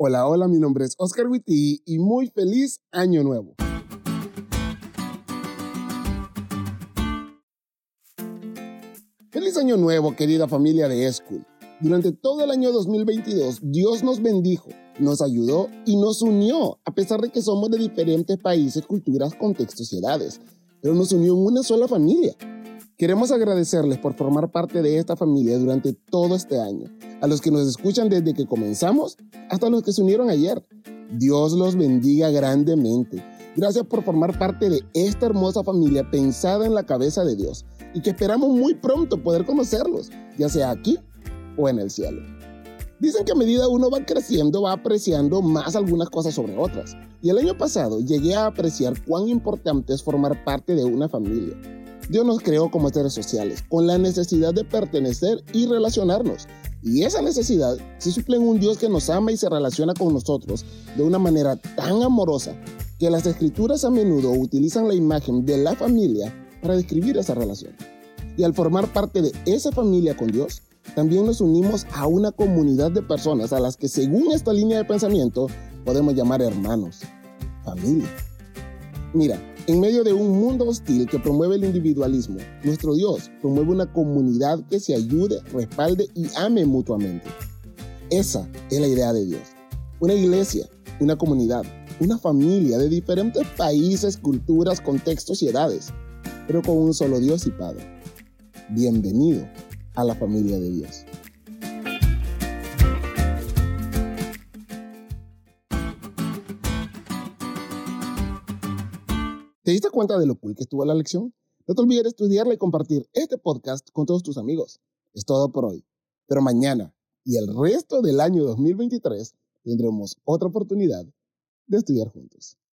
Hola, hola, mi nombre es Oscar Witty y muy feliz año nuevo. Feliz año nuevo, querida familia de School. Durante todo el año 2022, Dios nos bendijo, nos ayudó y nos unió, a pesar de que somos de diferentes países, culturas, contextos y edades, pero nos unió en una sola familia. Queremos agradecerles por formar parte de esta familia durante todo este año, a los que nos escuchan desde que comenzamos hasta los que se unieron ayer. Dios los bendiga grandemente. Gracias por formar parte de esta hermosa familia pensada en la cabeza de Dios y que esperamos muy pronto poder conocerlos, ya sea aquí o en el cielo. Dicen que a medida uno va creciendo va apreciando más algunas cosas sobre otras. Y el año pasado llegué a apreciar cuán importante es formar parte de una familia. Dios nos creó como seres sociales, con la necesidad de pertenecer y relacionarnos. Y esa necesidad se suple en un Dios que nos ama y se relaciona con nosotros de una manera tan amorosa que las escrituras a menudo utilizan la imagen de la familia para describir esa relación. Y al formar parte de esa familia con Dios, también nos unimos a una comunidad de personas a las que según esta línea de pensamiento podemos llamar hermanos, familia. Mira, en medio de un mundo hostil que promueve el individualismo, nuestro Dios promueve una comunidad que se ayude, respalde y ame mutuamente. Esa es la idea de Dios. Una iglesia, una comunidad, una familia de diferentes países, culturas, contextos y edades, pero con un solo Dios y Padre. Bienvenido a la familia de Dios. ¿Te diste cuenta de lo cool que estuvo la lección? No te olvides de estudiarla y compartir este podcast con todos tus amigos. Es todo por hoy. Pero mañana y el resto del año 2023 tendremos otra oportunidad de estudiar juntos.